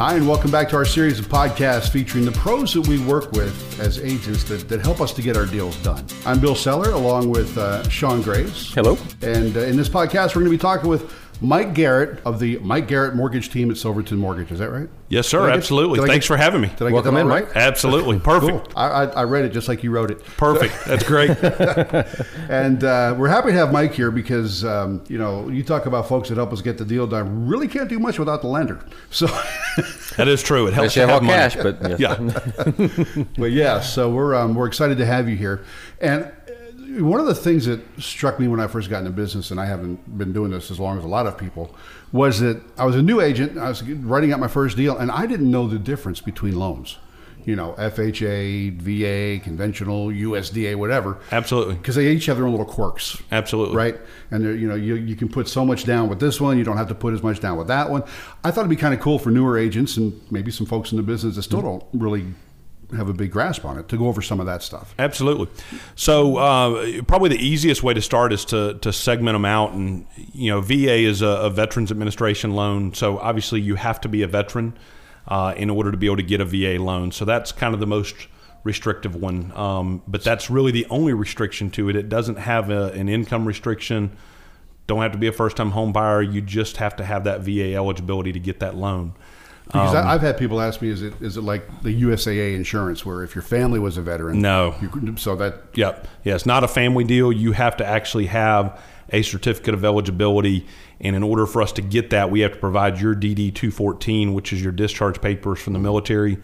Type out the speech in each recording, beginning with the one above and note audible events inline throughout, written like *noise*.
Hi, and welcome back to our series of podcasts featuring the pros that we work with as agents that, that help us to get our deals done. I'm Bill Seller, along with uh, Sean Graves. Hello. And uh, in this podcast, we're going to be talking with Mike Garrett of the Mike Garrett Mortgage Team at Silverton Mortgage. Is that right? Yes, sir. Get, Absolutely. Thanks get, for having me. Did I Welcome get in, right? Mike. Absolutely. Perfect. Cool. I, I, I, read it just like you wrote it. Perfect. That's great. *laughs* and uh, we're happy to have Mike here because, um, you know, you talk about folks that help us get the deal done. Really can't do much without the lender. So *laughs* that is true. It helps you have, have cash, but yes. yeah. *laughs* but yeah, so we're um, we're excited to have you here. And one of the things that struck me when I first got into business, and I haven't been doing this as long as a lot of people, was that I was a new agent. I was writing out my first deal, and I didn't know the difference between loans. You know, FHA, VA, conventional, USDA, whatever. Absolutely, because they each have their own little quirks. Absolutely, right. And you know, you, you can put so much down with this one. You don't have to put as much down with that one. I thought it'd be kind of cool for newer agents and maybe some folks in the business that still mm-hmm. don't really have a big grasp on it to go over some of that stuff. Absolutely. So uh, probably the easiest way to start is to to segment them out, and you know, VA is a, a Veterans Administration loan, so obviously you have to be a veteran uh, in order to be able to get a VA loan. So that's kind of the most restrictive one, um, but that's really the only restriction to it. It doesn't have a, an income restriction. Don't have to be a first time home buyer. You just have to have that VA eligibility to get that loan. Because um, I've had people ask me, is it is it like the USAA insurance, where if your family was a veteran, no, you, so that yep, yeah, it's not a family deal. You have to actually have a certificate of eligibility, and in order for us to get that, we have to provide your DD two fourteen, which is your discharge papers from the military,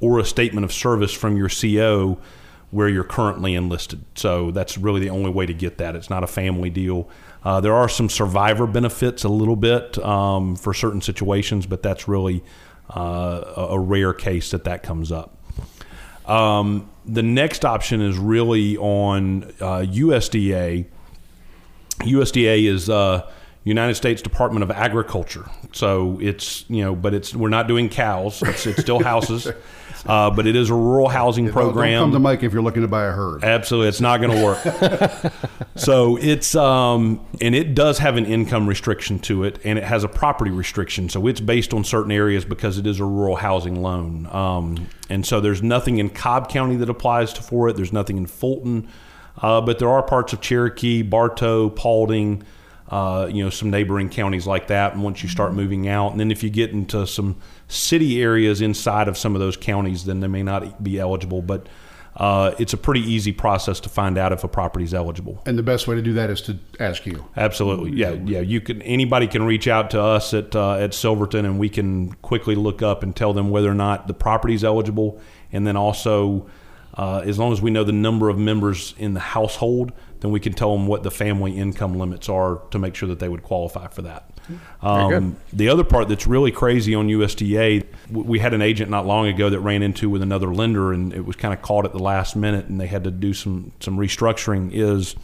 or a statement of service from your CO where you're currently enlisted. So that's really the only way to get that. It's not a family deal. Uh, there are some survivor benefits a little bit um, for certain situations, but that's really uh, a rare case that that comes up. Um, the next option is really on uh, USDA. USDA is uh, United States Department of Agriculture. So it's you know, but it's we're not doing cows. It's, it's still houses. *laughs* Uh, but it is a rural housing program. Don't come to Mike if you're looking to buy a herd. Absolutely, it's not going to work. *laughs* so it's um, and it does have an income restriction to it, and it has a property restriction. So it's based on certain areas because it is a rural housing loan. Um, and so there's nothing in Cobb County that applies to for it. There's nothing in Fulton, uh, but there are parts of Cherokee, Bartow, Paulding. Uh, you know, some neighboring counties like that. And once you start moving out, and then if you get into some city areas inside of some of those counties, then they may not be eligible. But uh, it's a pretty easy process to find out if a property is eligible. And the best way to do that is to ask you. Absolutely, yeah, yeah. You can anybody can reach out to us at uh, at Silverton, and we can quickly look up and tell them whether or not the property is eligible, and then also. Uh, as long as we know the number of members in the household, then we can tell them what the family income limits are to make sure that they would qualify for that. Um, the other part that's really crazy on USDA, we had an agent not long ago that ran into with another lender, and it was kind of caught at the last minute, and they had to do some some restructuring. Is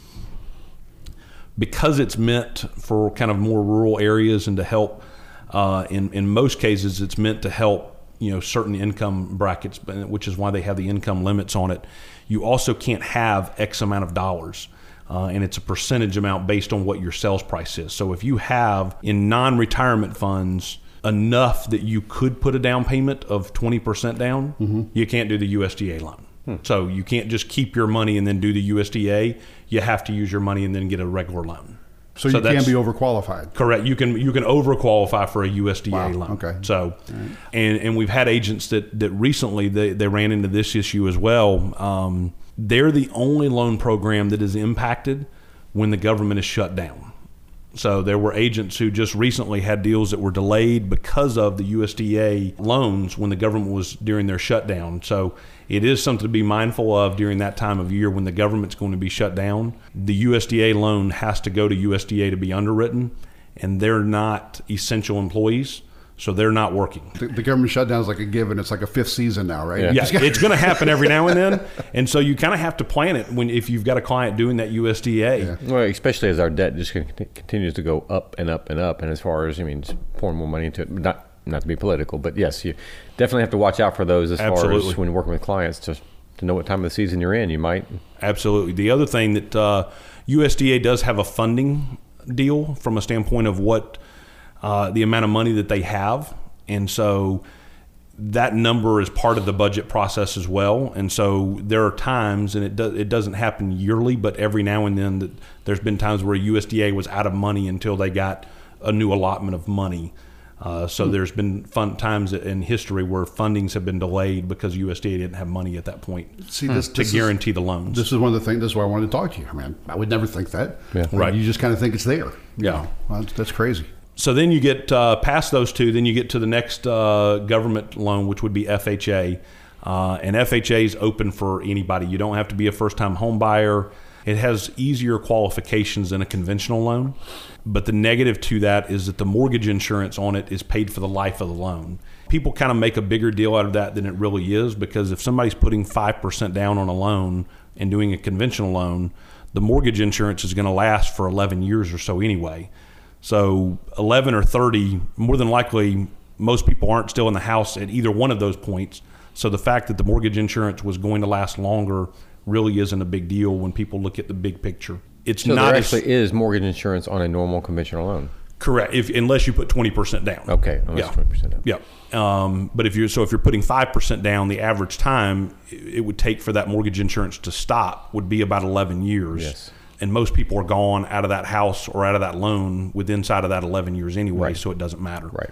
because it's meant for kind of more rural areas and to help. Uh, in in most cases, it's meant to help you know certain income brackets, which is why they have the income limits on it. You also can't have X amount of dollars uh, and it's a percentage amount based on what your sales price is. So if you have in non retirement funds enough that you could put a down payment of 20% down, mm-hmm. you can't do the USDA loan. Hmm. So you can't just keep your money and then do the USDA. You have to use your money and then get a regular loan. So, so you can be overqualified. Correct. You can you can overqualify for a USDA wow. loan. Okay. So, right. and and we've had agents that that recently they, they ran into this issue as well. Um, they're the only loan program that is impacted when the government is shut down. So there were agents who just recently had deals that were delayed because of the USDA loans when the government was during their shutdown. So it is something to be mindful of during that time of year when the government's going to be shut down. The USDA loan has to go to USDA to be underwritten, and they're not essential employees so they're not working. The, the, government shutdown is like a given. It's like a fifth season now, right? Yeah, yeah it's going to happen every now and then, *laughs* and so you kind of have to plan it when if you've got a client doing that USDA. Yeah. Well, especially as our debt just continues to go up and up and up, and as far as I mean, pouring more money into it, not not to be political, but yes, you definitely have to watch out for those as Absolutely. far as when working with clients to to know what time of the season you're in. You might Absolutely. The other thing that uh, USDA does have a funding deal from a standpoint of what uh, the amount of money that they have. And so that number is part of the budget process as well. And so there are times, and it does it doesn't happen yearly, but every now and then that there's been times where USDA was out of money until they got a new allotment of money. Uh, so mm there's been fun times in history where fundings have been delayed because USDA didn't have money at that point See, this, to this guarantee is, the loans. This is one of the things. This is why I wanted to talk to you. I mean, I would never think that. Yeah. Right. You just kind of think it's there. Yeah. Well, that's, that's crazy. So then you get uh, past those two, then you get to the next uh, government loan, which would be FHA. Uh, and FHA is open for anybody. You don't have to be a first time home buyer. It has easier qualifications than a conventional loan. But the negative to that is that the mortgage insurance on it is paid for the life of the loan. People kind of make a bigger deal out of that than it really is because if somebody's putting 5% down on a loan and doing a conventional loan, the mortgage insurance is going to last for 11 years or so anyway. So 11 or 30, more than likely, most people aren't still in the house at either one of those points. So the fact that the mortgage insurance was going to last longer really isn't a big deal when people look at the big picture. It's so not there actually is mortgage insurance on a normal conventional loan. Correct. If unless you put twenty percent down. Okay. Unless twenty percent down. Yeah. Um, but if you're so if you're putting five percent down, the average time it would take for that mortgage insurance to stop would be about eleven years. Yes and most people are gone out of that house or out of that loan with inside of that 11 years anyway, right. so it doesn't matter. Right.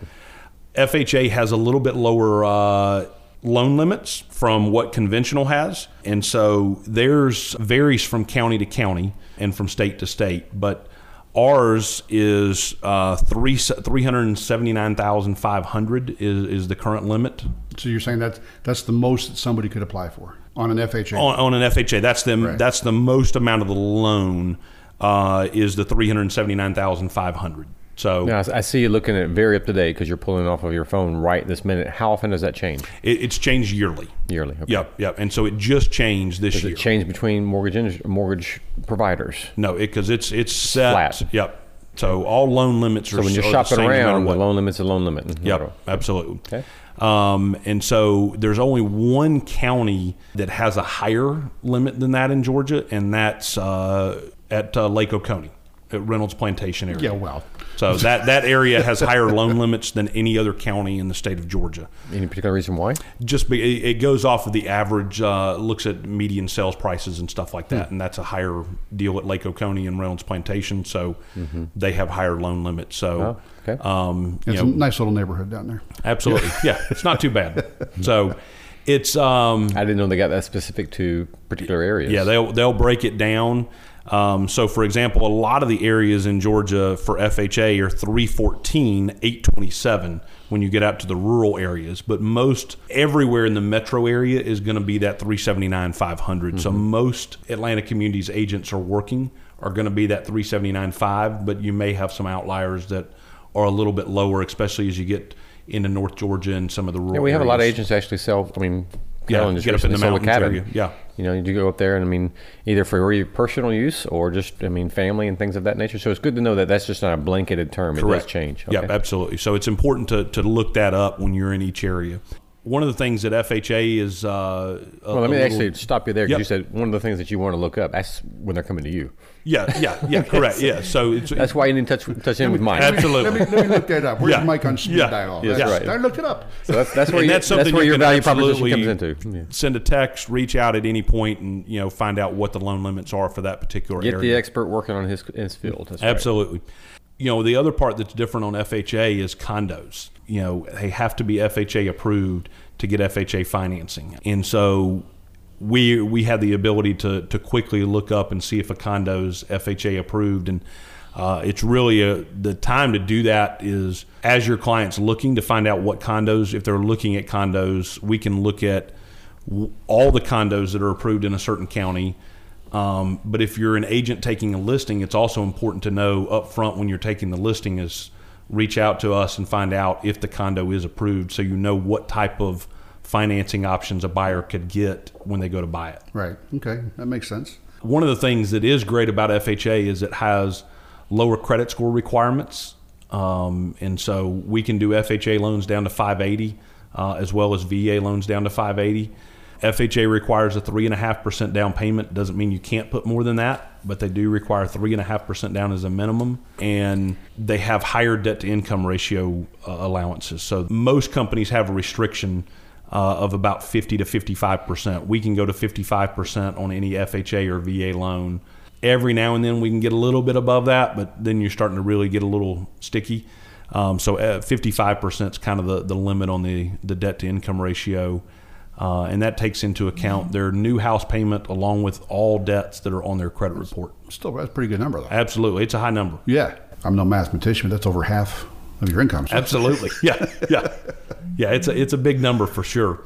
FHA has a little bit lower uh, loan limits from what conventional has, and so theirs varies from county to county and from state to state, but ours is uh, three three hundred seventy nine thousand five hundred is is the current limit. So you're saying that that's the most that somebody could apply for on an FHA. On, on an FHA, that's the right. that's the most amount of the loan uh, is the three hundred seventy nine thousand five hundred. So now, I see you looking at very up to date because you're pulling off of your phone right this minute. How often does that change? It, it's changed yearly. Yearly. Okay. Yep. Yep. And so it just changed this does year. It change between mortgage mortgage providers? No, because it, it's it's set. Flat. Yep. So all loan limits are. So when you're shopping around, the loan limit's a loan limit. Yep. Absolutely. Okay. Um, and so there's only one county that has a higher limit than that in Georgia, and that's uh, at uh, Lake Oconee, Reynolds Plantation area. Yeah, well. So that, that area has higher loan limits than any other county in the state of Georgia. Any particular reason why? Just be, it goes off of the average, uh, looks at median sales prices and stuff like that, hmm. and that's a higher deal at Lake Oconee and Reynolds Plantation. So mm-hmm. they have higher loan limits. So. Oh Okay. Um, it's know, a nice little neighborhood down there. Absolutely. *laughs* yeah, it's not too bad. So it's. Um, I didn't know they got that specific to particular areas. Yeah, they'll they'll break it down. Um, so, for example, a lot of the areas in Georgia for FHA are 314, 827 when you get out to the rural areas. But most everywhere in the metro area is going to be that 379, 500. Mm-hmm. So, most Atlanta communities agents are working are going to be that 379, 5, but you may have some outliers that are a little bit lower, especially as you get into North Georgia and some of the rural. Yeah, we have areas. a lot of agents actually sell. I mean, yeah, get up in the mountains area. Yeah, you know, you go up there, and I mean, either for your personal use or just, I mean, family and things of that nature. So it's good to know that that's just not a blanketed term. Correct. It does change. Okay. Yeah, absolutely. So it's important to to look that up when you're in each area one of the things that FHA is. Uh, well, let me actually stop you there because yep. you said one of the things that you want to look up. That's when they're coming to you. Yeah, yeah, yeah, *laughs* correct. Yeah, so that's why you didn't touch touch in with Mike. Absolutely. Let me, let me look that up. Where's yeah. Mike on speed yeah. dial? Yes, that's right. I look it up. So that's that's where you, that's, that's where you your value proposition comes into. Yeah. Send a text, reach out at any point, and you know find out what the loan limits are for that particular Get area. the expert working on his his field. That's absolutely. Right. You know, the other part that's different on FHA is condos. You know, they have to be FHA approved to get FHA financing. And so we we have the ability to to quickly look up and see if a condo's FHA approved and uh, it's really a, the time to do that is as your client's looking to find out what condos if they're looking at condos we can look at all the condos that are approved in a certain county um, but if you're an agent taking a listing it's also important to know up front when you're taking the listing is reach out to us and find out if the condo is approved so you know what type of financing options a buyer could get when they go to buy it. Right. Okay. That makes sense. One of the things that is great about FHA is it has lower credit score requirements. Um, and so we can do FHA loans down to 580 uh, as well as VA loans down to 580. FHA requires a 3.5% down payment. Doesn't mean you can't put more than that, but they do require 3.5% down as a minimum. And they have higher debt to income ratio uh, allowances. So most companies have a restriction uh, of about 50 to 55%. We can go to 55% on any FHA or VA loan. Every now and then we can get a little bit above that, but then you're starting to really get a little sticky. Um, so 55% uh, is kind of the, the limit on the, the debt to income ratio. Uh, and that takes into account their new house payment along with all debts that are on their credit report. Still, that's a pretty good number, though. Absolutely. It's a high number. Yeah. I'm no mathematician, but that's over half of your income. So. Absolutely. *laughs* Yeah. Yeah. Yeah. It's a, it's a big number for sure.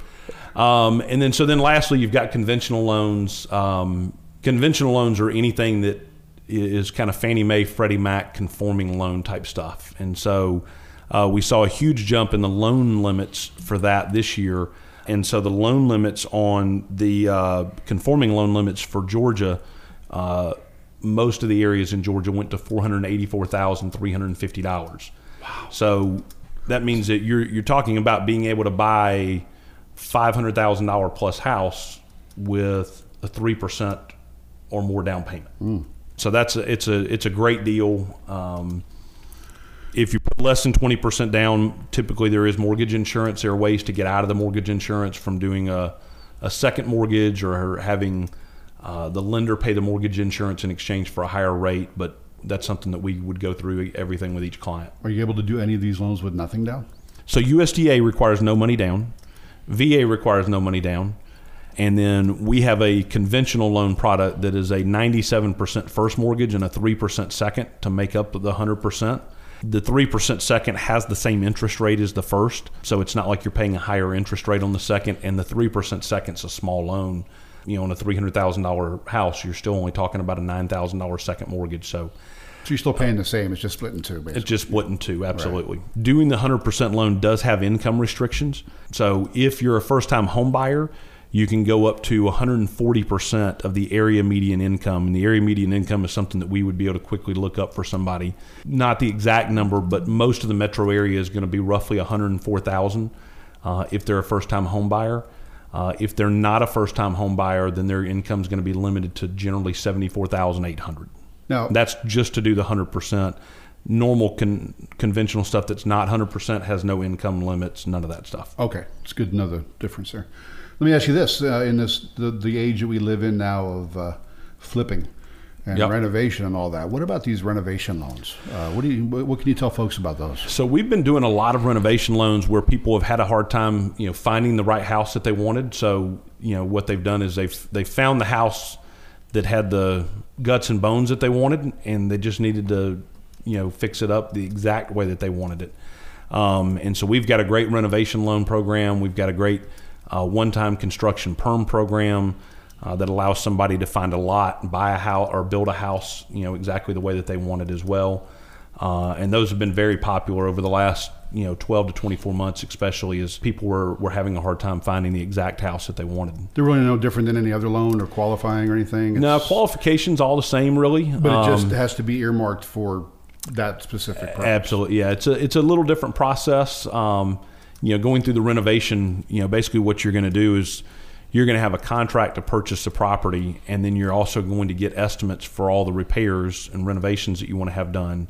Um, and then, so then lastly, you've got conventional loans. Um, conventional loans are anything that is kind of Fannie Mae, Freddie Mac conforming loan type stuff. And so uh, we saw a huge jump in the loan limits for that this year. And so the loan limits on the uh, conforming loan limits for Georgia, uh, most of the areas in Georgia went to four hundred eighty-four thousand three hundred fifty dollars. Wow! So that means that you're you're talking about being able to buy five hundred thousand dollar plus house with a three percent or more down payment. Mm. So that's a, it's a it's a great deal. Um, if you put less than 20% down, typically there is mortgage insurance. There are ways to get out of the mortgage insurance from doing a, a second mortgage or having uh, the lender pay the mortgage insurance in exchange for a higher rate. But that's something that we would go through everything with each client. Are you able to do any of these loans with nothing down? So USDA requires no money down. VA requires no money down. And then we have a conventional loan product that is a 97% first mortgage and a 3% second to make up the 100%. The 3% second has the same interest rate as the first, so it's not like you're paying a higher interest rate on the second, and the 3% second's a small loan. You know, on a $300,000 house, you're still only talking about a $9,000 second mortgage. So, so you're still paying the same. It's just split in two. Basically. It's just split in two. Absolutely. Right. Doing the 100% loan does have income restrictions. So if you're a first-time home buyer, you can go up to 140% of the area median income. And the area median income is something that we would be able to quickly look up for somebody. Not the exact number, but most of the metro area is going to be roughly 104,000 uh, if they're a first-time home buyer. Uh, if they're not a first-time home buyer, then their income is going to be limited to generally 74,800. Now that's just to do the 100%. Normal con- conventional stuff that's not 100% has no income limits, none of that stuff. Okay, it's good to know the difference there. Let me ask you this: uh, in this the, the age that we live in now of uh, flipping and yep. renovation and all that, what about these renovation loans? Uh, what do you what can you tell folks about those? So we've been doing a lot of renovation loans where people have had a hard time, you know, finding the right house that they wanted. So you know what they've done is they've they found the house that had the guts and bones that they wanted, and they just needed to you know fix it up the exact way that they wanted it. Um, and so we've got a great renovation loan program. We've got a great a one-time construction perm program uh, that allows somebody to find a lot, buy a house, or build a house, you know, exactly the way that they want it as well. Uh, and those have been very popular over the last you know 12 to 24 months especially as people were, were having a hard time finding the exact house that they wanted they're really no different than any other loan or qualifying or anything it's, no qualifications all the same really but it just um, has to be earmarked for that specific purpose. absolutely yeah it's a it's a little different process um, you know, going through the renovation, you know, basically what you're going to do is you're going to have a contract to purchase the property, and then you're also going to get estimates for all the repairs and renovations that you want to have done.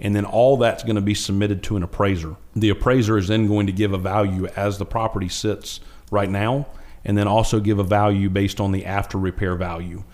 And then all that's going to be submitted to an appraiser. The appraiser is then going to give a value as the property sits right now, and then also give a value based on the after repair value.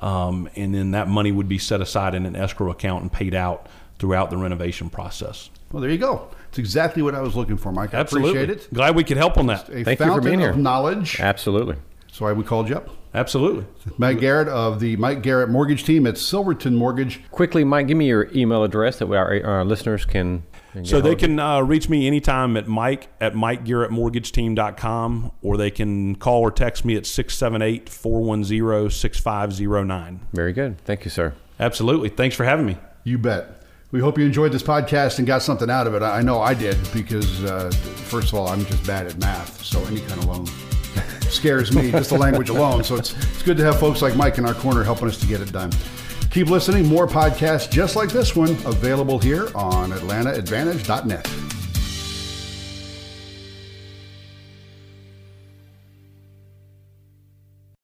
Um, and then that money would be set aside in an escrow account and paid out throughout the renovation process. Well, there you go. It's exactly what I was looking for, Mike. I Absolutely. appreciate it. Glad we could help on that. A Thank you for being here. knowledge. Absolutely. That's why we called you up. Absolutely. Mike Garrett of the Mike Garrett Mortgage Team at Silverton Mortgage. Quickly, Mike, give me your email address that our, our listeners can. So they can uh, reach me anytime at mike at mikegarrettmortgageteam.com or they can call or text me at 678 410 6509. Very good. Thank you, sir. Absolutely. Thanks for having me. You bet. We hope you enjoyed this podcast and got something out of it. I know I did because, uh, first of all, I'm just bad at math, so any kind of loan *laughs* scares me, just the language alone. So it's, it's good to have folks like Mike in our corner helping us to get it done. Keep listening. More podcasts just like this one available here on AtlantaAdvantage.net.